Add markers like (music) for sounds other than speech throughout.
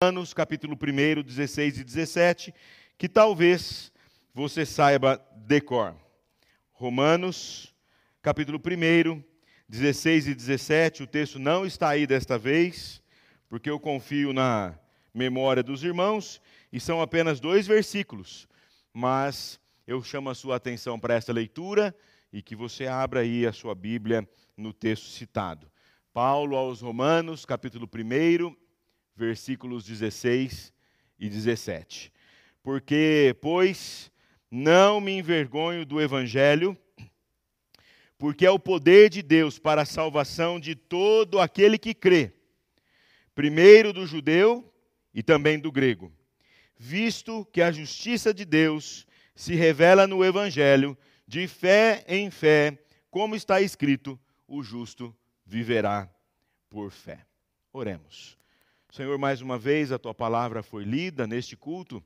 Romanos, capítulo 1, 16 e 17, que talvez você saiba decor. Romanos, capítulo 1, 16 e 17, o texto não está aí desta vez, porque eu confio na memória dos irmãos, e são apenas dois versículos, mas eu chamo a sua atenção para esta leitura e que você abra aí a sua Bíblia no texto citado. Paulo aos Romanos, capítulo 1, versículos 16 e 17. Porque, pois, não me envergonho do evangelho, porque é o poder de Deus para a salvação de todo aquele que crê, primeiro do judeu e também do grego, visto que a justiça de Deus se revela no evangelho, de fé em fé, como está escrito: o justo viverá por fé. Oremos. Senhor, mais uma vez a tua palavra foi lida neste culto.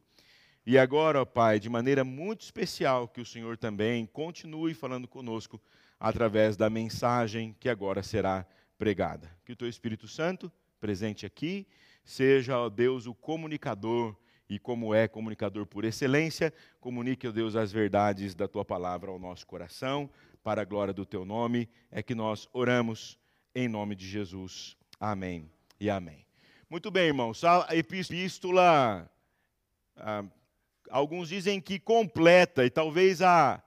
E agora, ó Pai, de maneira muito especial, que o Senhor também continue falando conosco através da mensagem que agora será pregada. Que o teu Espírito Santo, presente aqui, seja, ó Deus, o comunicador e, como é comunicador por excelência, comunique, ó Deus, as verdades da tua palavra ao nosso coração, para a glória do teu nome. É que nós oramos em nome de Jesus. Amém e amém. Muito bem, irmãos. A epístola, ah, alguns dizem que completa, e talvez a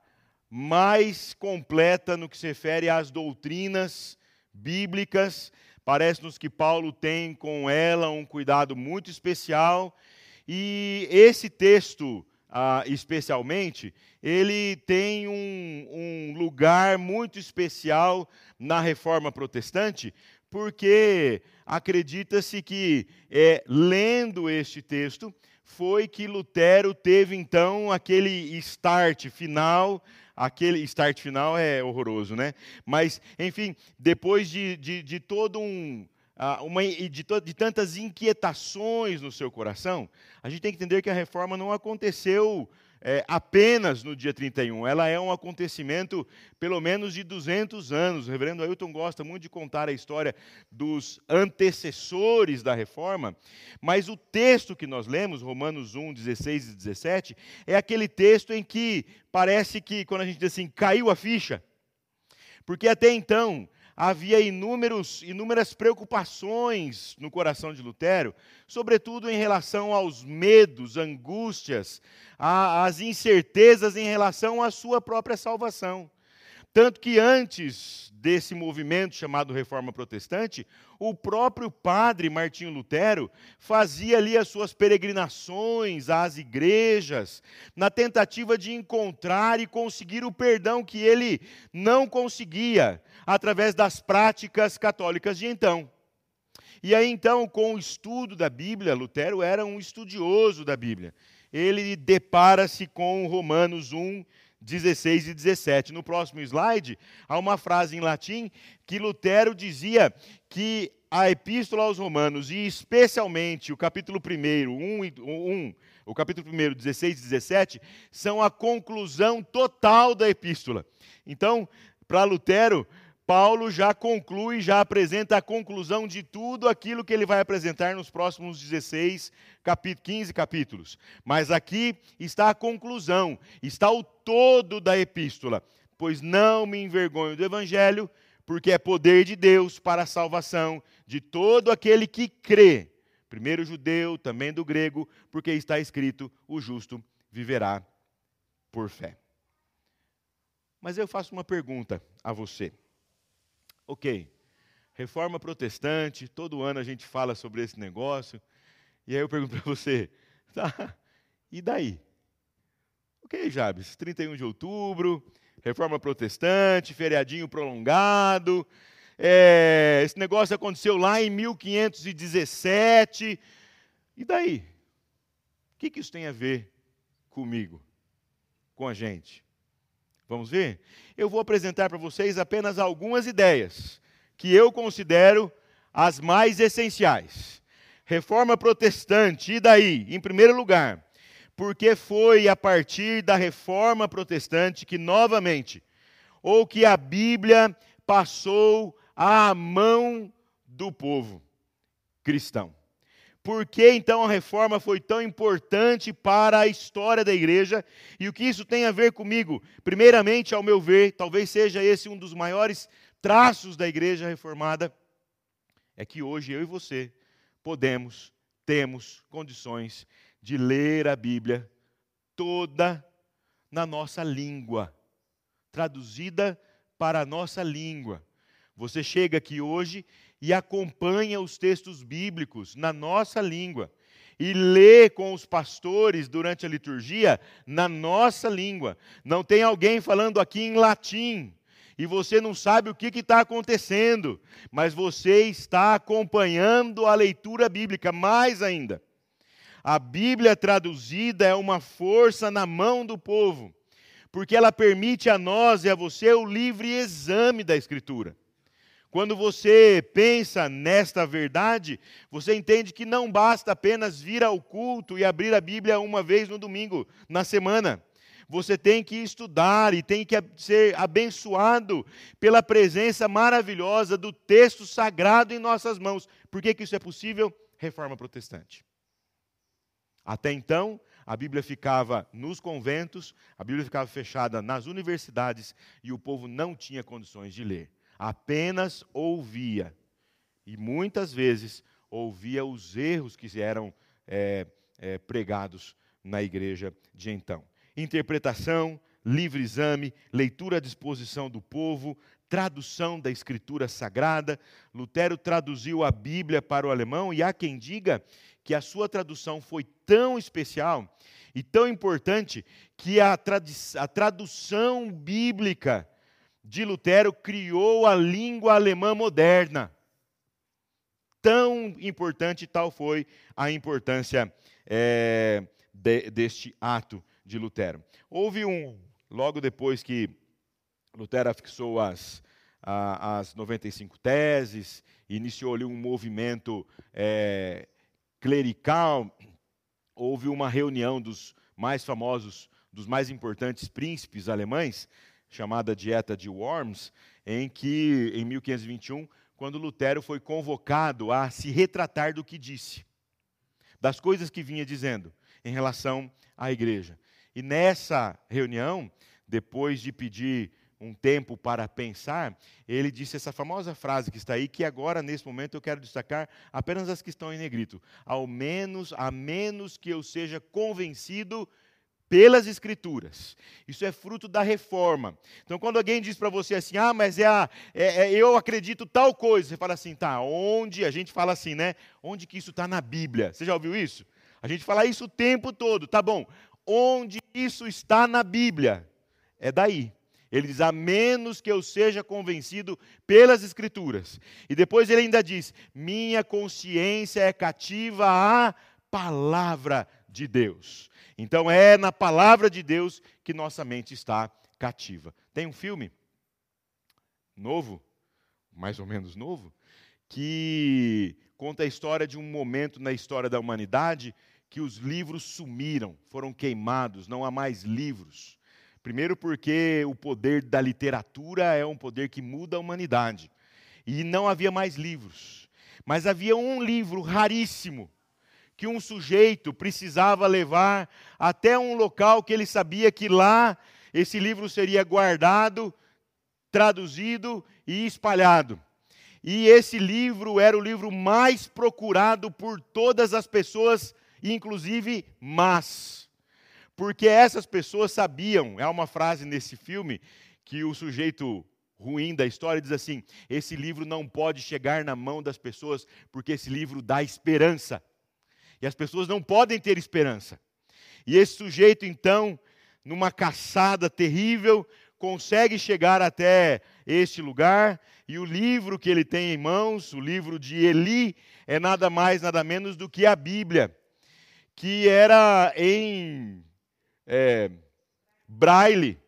mais completa no que se refere às doutrinas bíblicas. Parece-nos que Paulo tem com ela um cuidado muito especial. E esse texto, ah, especialmente, ele tem um, um lugar muito especial na reforma protestante, porque acredita-se que, é, lendo este texto, foi que Lutero teve então aquele start final. Aquele start final é horroroso, né? Mas, enfim, depois de, de, de todo um. uma, de, de tantas inquietações no seu coração, a gente tem que entender que a reforma não aconteceu é, apenas no dia 31. Ela é um acontecimento, pelo menos, de 200 anos. O reverendo Ailton gosta muito de contar a história dos antecessores da reforma, mas o texto que nós lemos, Romanos 1, 16 e 17, é aquele texto em que parece que, quando a gente diz assim, caiu a ficha. Porque até então, havia inúmeros, inúmeras preocupações no coração de Lutero, sobretudo em relação aos medos, angústias, às incertezas em relação à sua própria salvação. Tanto que antes desse movimento chamado Reforma Protestante, o próprio padre Martinho Lutero fazia ali as suas peregrinações às igrejas, na tentativa de encontrar e conseguir o perdão que ele não conseguia através das práticas católicas de então. E aí então, com o estudo da Bíblia, Lutero era um estudioso da Bíblia. Ele depara-se com Romanos 1, 16 e 17. No próximo slide, há uma frase em latim que Lutero dizia que a Epístola aos Romanos, e especialmente o capítulo 1, 1, 1 o capítulo 1, 16 e 17, são a conclusão total da Epístola. Então, para Lutero, Paulo já conclui, já apresenta a conclusão de tudo aquilo que ele vai apresentar nos próximos 16, capítulos, 15 capítulos. Mas aqui está a conclusão, está o todo da epístola. Pois não me envergonho do evangelho, porque é poder de Deus para a salvação de todo aquele que crê. Primeiro judeu, também do grego, porque está escrito: o justo viverá por fé. Mas eu faço uma pergunta a você. Ok, reforma protestante, todo ano a gente fala sobre esse negócio. E aí eu pergunto para você, (laughs) tá, e daí? Ok, Jabes, 31 de outubro, reforma protestante, feriadinho prolongado. É, esse negócio aconteceu lá em 1517. E daí? O que, que isso tem a ver comigo, com a gente? Vamos ver? Eu vou apresentar para vocês apenas algumas ideias que eu considero as mais essenciais. Reforma protestante, e daí? Em primeiro lugar, porque foi a partir da reforma protestante que, novamente, ou que a Bíblia passou à mão do povo cristão. Por que então a reforma foi tão importante para a história da igreja e o que isso tem a ver comigo. Primeiramente, ao meu ver, talvez seja esse um dos maiores traços da igreja reformada, é que hoje eu e você podemos, temos condições de ler a Bíblia toda na nossa língua, traduzida para a nossa língua. Você chega aqui hoje e acompanha os textos bíblicos na nossa língua e lê com os pastores durante a liturgia na nossa língua. Não tem alguém falando aqui em latim e você não sabe o que está acontecendo, mas você está acompanhando a leitura bíblica, mais ainda. A Bíblia traduzida é uma força na mão do povo, porque ela permite a nós e a você o livre exame da Escritura. Quando você pensa nesta verdade, você entende que não basta apenas vir ao culto e abrir a Bíblia uma vez no domingo, na semana. Você tem que estudar e tem que ser abençoado pela presença maravilhosa do texto sagrado em nossas mãos. Por que, que isso é possível? Reforma protestante. Até então, a Bíblia ficava nos conventos, a Bíblia ficava fechada nas universidades e o povo não tinha condições de ler apenas ouvia. E muitas vezes ouvia os erros que eram é, é, pregados na igreja de então. Interpretação, livre exame, leitura à disposição do povo, tradução da escritura sagrada. Lutero traduziu a Bíblia para o alemão e há quem diga que a sua tradução foi tão especial e tão importante que a, a tradução bíblica de Lutero criou a língua alemã moderna. Tão importante tal foi a importância é, de, deste ato de Lutero. Houve um, logo depois que Lutero fixou as, a, as 95 teses, iniciou ali um movimento é, clerical, houve uma reunião dos mais famosos, dos mais importantes príncipes alemães, chamada Dieta de Worms, em que, em 1521, quando Lutero foi convocado a se retratar do que disse, das coisas que vinha dizendo em relação à igreja. E nessa reunião, depois de pedir um tempo para pensar, ele disse essa famosa frase que está aí, que agora, nesse momento, eu quero destacar apenas as que estão em negrito. Ao menos, a menos que eu seja convencido pelas Escrituras. Isso é fruto da reforma. Então, quando alguém diz para você assim, ah, mas é, a, é, é, eu acredito tal coisa, você fala assim, tá, onde? A gente fala assim, né? Onde que isso está na Bíblia? Você já ouviu isso? A gente fala isso o tempo todo, tá bom. Onde isso está na Bíblia? É daí. Ele diz, a menos que eu seja convencido pelas Escrituras. E depois ele ainda diz, minha consciência é cativa à palavra de Deus. Então é na palavra de Deus que nossa mente está cativa. Tem um filme novo, mais ou menos novo, que conta a história de um momento na história da humanidade que os livros sumiram, foram queimados, não há mais livros. Primeiro, porque o poder da literatura é um poder que muda a humanidade. E não havia mais livros. Mas havia um livro raríssimo que um sujeito precisava levar até um local que ele sabia que lá esse livro seria guardado, traduzido e espalhado. E esse livro era o livro mais procurado por todas as pessoas, inclusive más. Porque essas pessoas sabiam, é uma frase nesse filme que o sujeito ruim da história diz assim: esse livro não pode chegar na mão das pessoas, porque esse livro dá esperança. E as pessoas não podem ter esperança. E esse sujeito, então, numa caçada terrível, consegue chegar até este lugar, e o livro que ele tem em mãos, o livro de Eli, é nada mais, nada menos do que a Bíblia, que era em é, braille.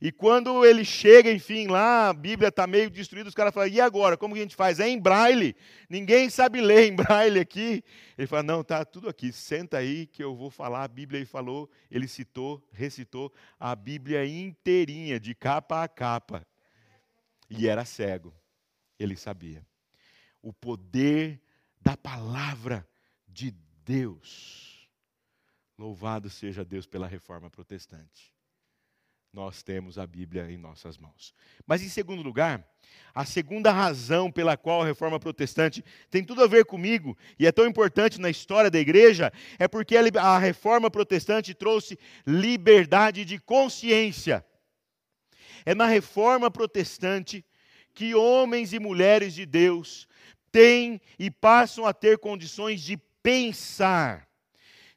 E quando ele chega, enfim, lá, a Bíblia está meio destruída, os caras falam, e agora? Como que a gente faz? É em braille. Ninguém sabe ler em braille aqui. Ele fala, não, está tudo aqui, senta aí que eu vou falar. A Bíblia ele falou, ele citou, recitou a Bíblia inteirinha, de capa a capa. E era cego, ele sabia. O poder da palavra de Deus. Louvado seja Deus pela reforma protestante. Nós temos a Bíblia em nossas mãos. Mas, em segundo lugar, a segunda razão pela qual a reforma protestante tem tudo a ver comigo e é tão importante na história da igreja é porque a reforma protestante trouxe liberdade de consciência. É na reforma protestante que homens e mulheres de Deus têm e passam a ter condições de pensar,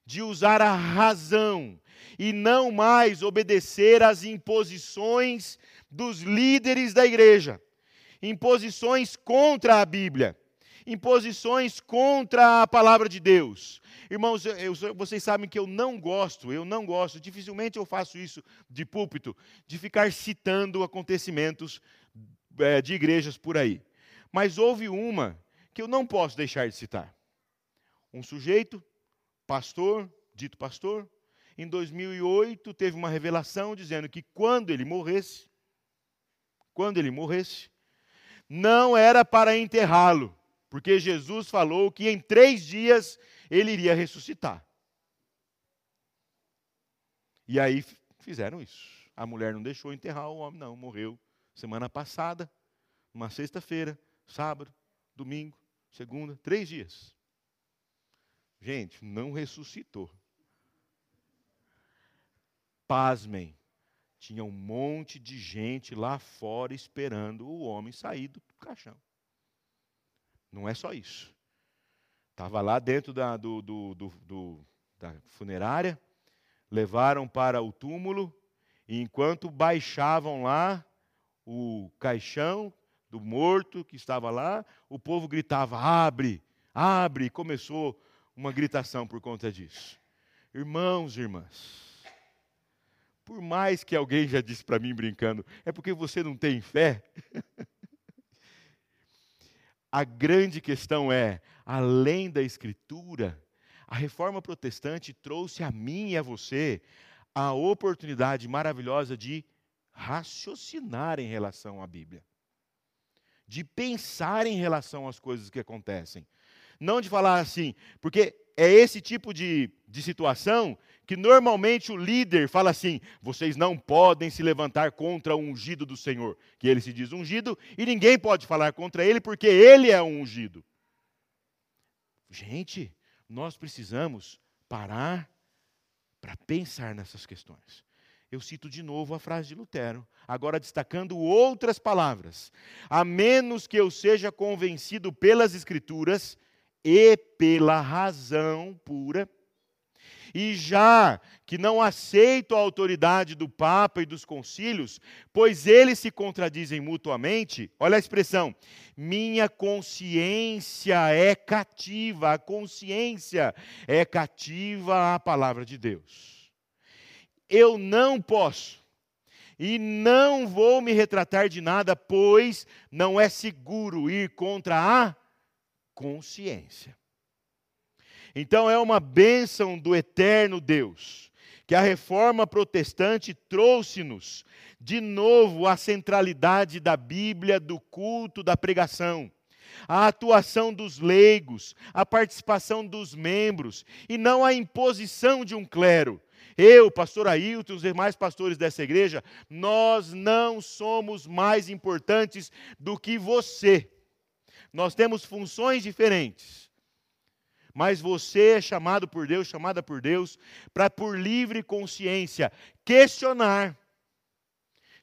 de usar a razão e não mais obedecer às imposições dos líderes da igreja, imposições contra a Bíblia, imposições contra a palavra de Deus. Irmãos, eu, vocês sabem que eu não gosto, eu não gosto, dificilmente eu faço isso de púlpito, de ficar citando acontecimentos é, de igrejas por aí. Mas houve uma que eu não posso deixar de citar. Um sujeito, pastor, dito pastor, em 2008 teve uma revelação dizendo que quando ele morresse, quando ele morresse, não era para enterrá-lo, porque Jesus falou que em três dias ele iria ressuscitar. E aí fizeram isso. A mulher não deixou enterrar o homem, não, morreu semana passada, uma sexta-feira, sábado, domingo, segunda, três dias. Gente, não ressuscitou. Pasmem, tinha um monte de gente lá fora esperando o homem sair do caixão. Não é só isso. Estava lá dentro da, do, do, do, da funerária, levaram para o túmulo, e enquanto baixavam lá o caixão do morto que estava lá, o povo gritava: abre, abre, e começou uma gritação por conta disso. Irmãos e irmãs, por mais que alguém já disse para mim brincando, é porque você não tem fé. (laughs) a grande questão é, além da Escritura, a reforma protestante trouxe a mim e a você a oportunidade maravilhosa de raciocinar em relação à Bíblia, de pensar em relação às coisas que acontecem. Não de falar assim, porque é esse tipo de, de situação que normalmente o líder fala assim: vocês não podem se levantar contra o ungido do Senhor, que ele se diz ungido, e ninguém pode falar contra ele porque ele é um ungido. Gente, nós precisamos parar para pensar nessas questões eu cito de novo a frase de Lutero, agora destacando outras palavras. A menos que eu seja convencido pelas Escrituras e pela razão pura, e já que não aceito a autoridade do Papa e dos concílios, pois eles se contradizem mutuamente, olha a expressão, minha consciência é cativa, a consciência é cativa à palavra de Deus. Eu não posso e não vou me retratar de nada, pois não é seguro ir contra a consciência. Então é uma bênção do eterno Deus que a reforma protestante trouxe-nos de novo a centralidade da Bíblia, do culto, da pregação, a atuação dos leigos, a participação dos membros e não a imposição de um clero, eu, pastor Ailton os demais pastores dessa igreja, nós não somos mais importantes do que você. Nós temos funções diferentes. Mas você é chamado por Deus, chamada por Deus, para por livre consciência questionar.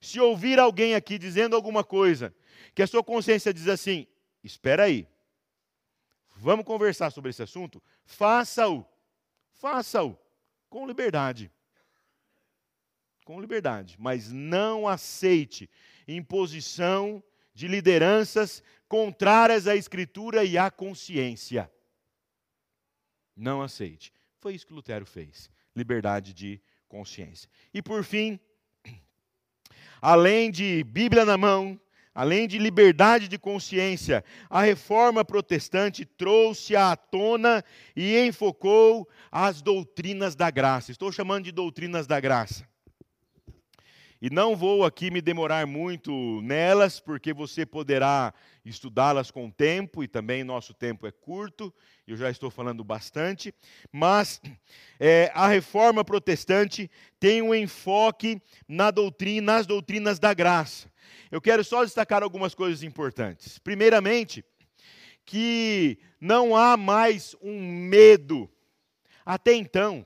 Se ouvir alguém aqui dizendo alguma coisa, que a sua consciência diz assim: espera aí, vamos conversar sobre esse assunto? Faça-o, faça-o com liberdade. Com liberdade, mas não aceite imposição de lideranças contrárias à Escritura e à consciência. Não aceite. Foi isso que Lutero fez. Liberdade de consciência. E por fim, além de Bíblia na mão, Além de liberdade de consciência, a reforma protestante trouxe à tona e enfocou as doutrinas da graça. Estou chamando de doutrinas da graça. E não vou aqui me demorar muito nelas, porque você poderá estudá-las com o tempo, e também nosso tempo é curto, eu já estou falando bastante. Mas é, a reforma protestante tem um enfoque na doutrina, nas doutrinas da graça. Eu quero só destacar algumas coisas importantes. Primeiramente, que não há mais um medo. Até então,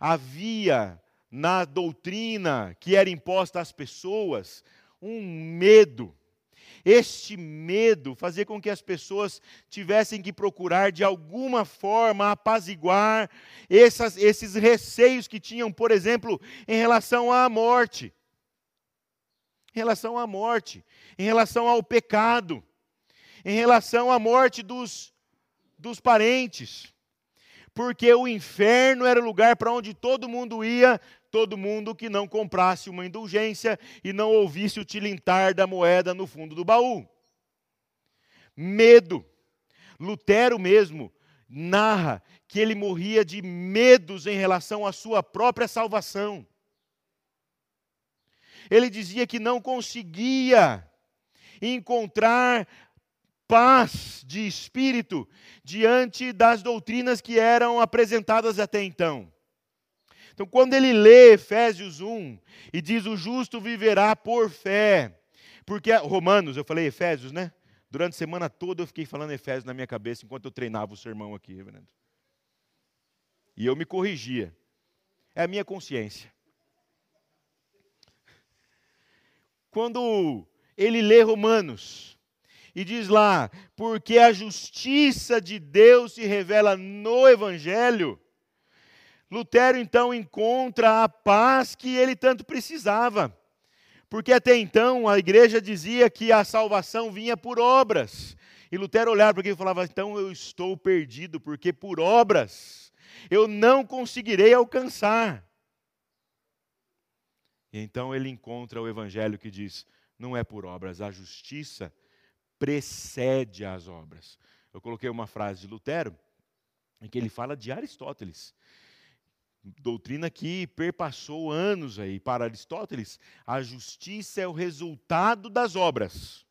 havia na doutrina que era imposta às pessoas um medo. Este medo fazia com que as pessoas tivessem que procurar de alguma forma apaziguar essas, esses receios que tinham, por exemplo, em relação à morte, em relação à morte, em relação ao pecado, em relação à morte dos, dos parentes porque o inferno era o lugar para onde todo mundo ia todo mundo que não comprasse uma indulgência e não ouvisse o tilintar da moeda no fundo do baú. Medo. Lutero mesmo narra que ele morria de medos em relação à sua própria salvação. Ele dizia que não conseguia encontrar paz de espírito diante das doutrinas que eram apresentadas até então. Então, quando ele lê Efésios 1 e diz: O justo viverá por fé, porque Romanos, eu falei Efésios, né? Durante a semana toda eu fiquei falando Efésios na minha cabeça enquanto eu treinava o sermão aqui, reverendo. E eu me corrigia. É a minha consciência. Quando ele lê Romanos e diz lá: porque a justiça de Deus se revela no Evangelho, Lutero então encontra a paz que ele tanto precisava. Porque até então a igreja dizia que a salvação vinha por obras. E Lutero olhava para aquilo e falava: então eu estou perdido, porque por obras eu não conseguirei alcançar. E então ele encontra o evangelho que diz: não é por obras, a justiça precede as obras. Eu coloquei uma frase de Lutero, em que ele fala de Aristóteles doutrina que perpassou anos aí. Para Aristóteles, a justiça é o resultado das obras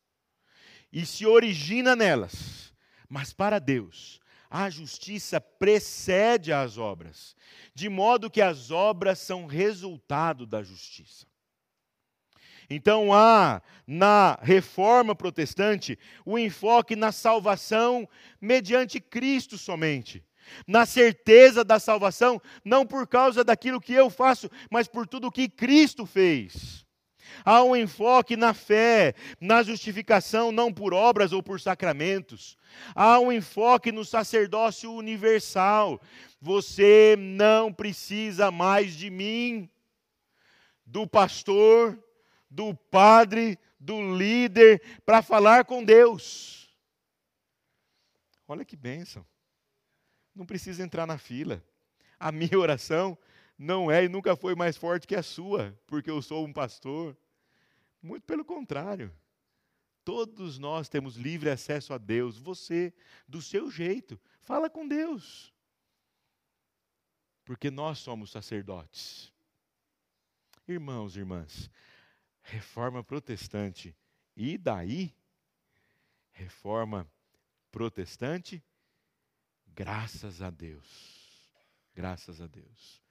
e se origina nelas. Mas para Deus, a justiça precede as obras, de modo que as obras são resultado da justiça. Então há na reforma protestante o enfoque na salvação mediante Cristo somente na certeza da salvação, não por causa daquilo que eu faço, mas por tudo o que Cristo fez. Há um enfoque na fé, na justificação, não por obras ou por sacramentos. Há um enfoque no sacerdócio universal. Você não precisa mais de mim, do pastor, do padre, do líder, para falar com Deus. Olha que bênção não precisa entrar na fila. A minha (laughs) oração não é e nunca foi mais forte que a sua, porque eu sou um pastor. Muito pelo contrário. Todos nós temos livre acesso a Deus. Você, do seu jeito, fala com Deus. Porque nós somos sacerdotes. Irmãos e irmãs, reforma protestante. E daí? Reforma protestante Graças a Deus. Graças a Deus.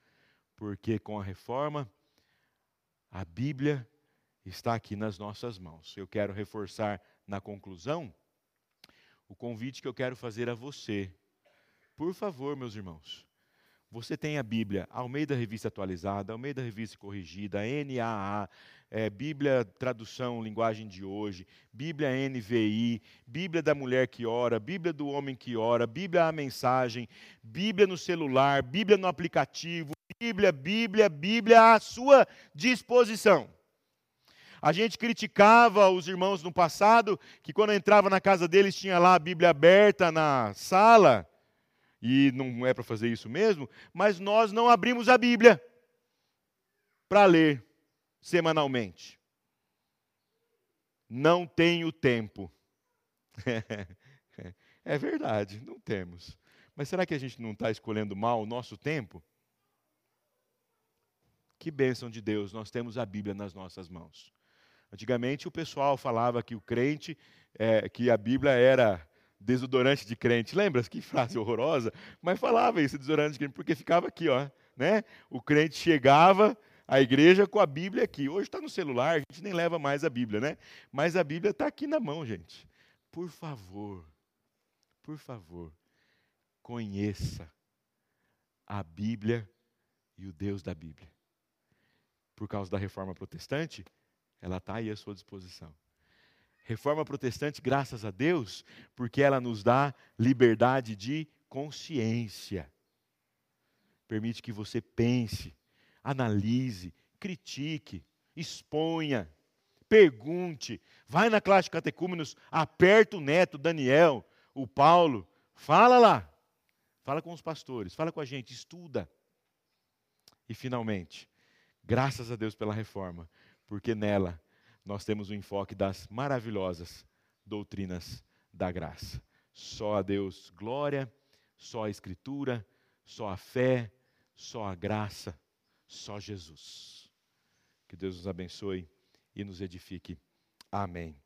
Porque com a reforma, a Bíblia está aqui nas nossas mãos. Eu quero reforçar na conclusão o convite que eu quero fazer a você. Por favor, meus irmãos, você tem a Bíblia ao meio da revista atualizada, ao meio da revista corrigida, NAA, é, Bíblia Tradução Linguagem de Hoje, Bíblia NVI, Bíblia da Mulher que Ora, Bíblia do Homem que Ora, Bíblia a Mensagem, Bíblia no celular, Bíblia no aplicativo, Bíblia, Bíblia, Bíblia à sua disposição. A gente criticava os irmãos no passado, que quando entrava na casa deles tinha lá a Bíblia aberta na sala, e não é para fazer isso mesmo, mas nós não abrimos a Bíblia para ler semanalmente. Não tenho tempo. (laughs) é verdade, não temos. Mas será que a gente não está escolhendo mal o nosso tempo? Que bênção de Deus, nós temos a Bíblia nas nossas mãos. Antigamente o pessoal falava que o crente, é, que a Bíblia era desodorante de crente. Lembra? Que frase horrorosa. Mas falava isso, desodorante de crente, porque ficava aqui, ó. Né? O crente chegava à igreja com a Bíblia aqui. Hoje está no celular, a gente nem leva mais a Bíblia, né? Mas a Bíblia está aqui na mão, gente. Por favor, por favor, conheça a Bíblia e o Deus da Bíblia. Por causa da reforma protestante, ela está aí à sua disposição. Reforma protestante, graças a Deus, porque ela nos dá liberdade de consciência. Permite que você pense, analise, critique, exponha, pergunte. Vai na classe de catecúmenos, aperta o neto, Daniel, o Paulo, fala lá. Fala com os pastores, fala com a gente, estuda. E finalmente, graças a Deus pela reforma, porque nela nós temos o enfoque das maravilhosas doutrinas da graça. Só a Deus glória, só a Escritura, só a fé, só a graça, só Jesus. Que Deus nos abençoe e nos edifique. Amém.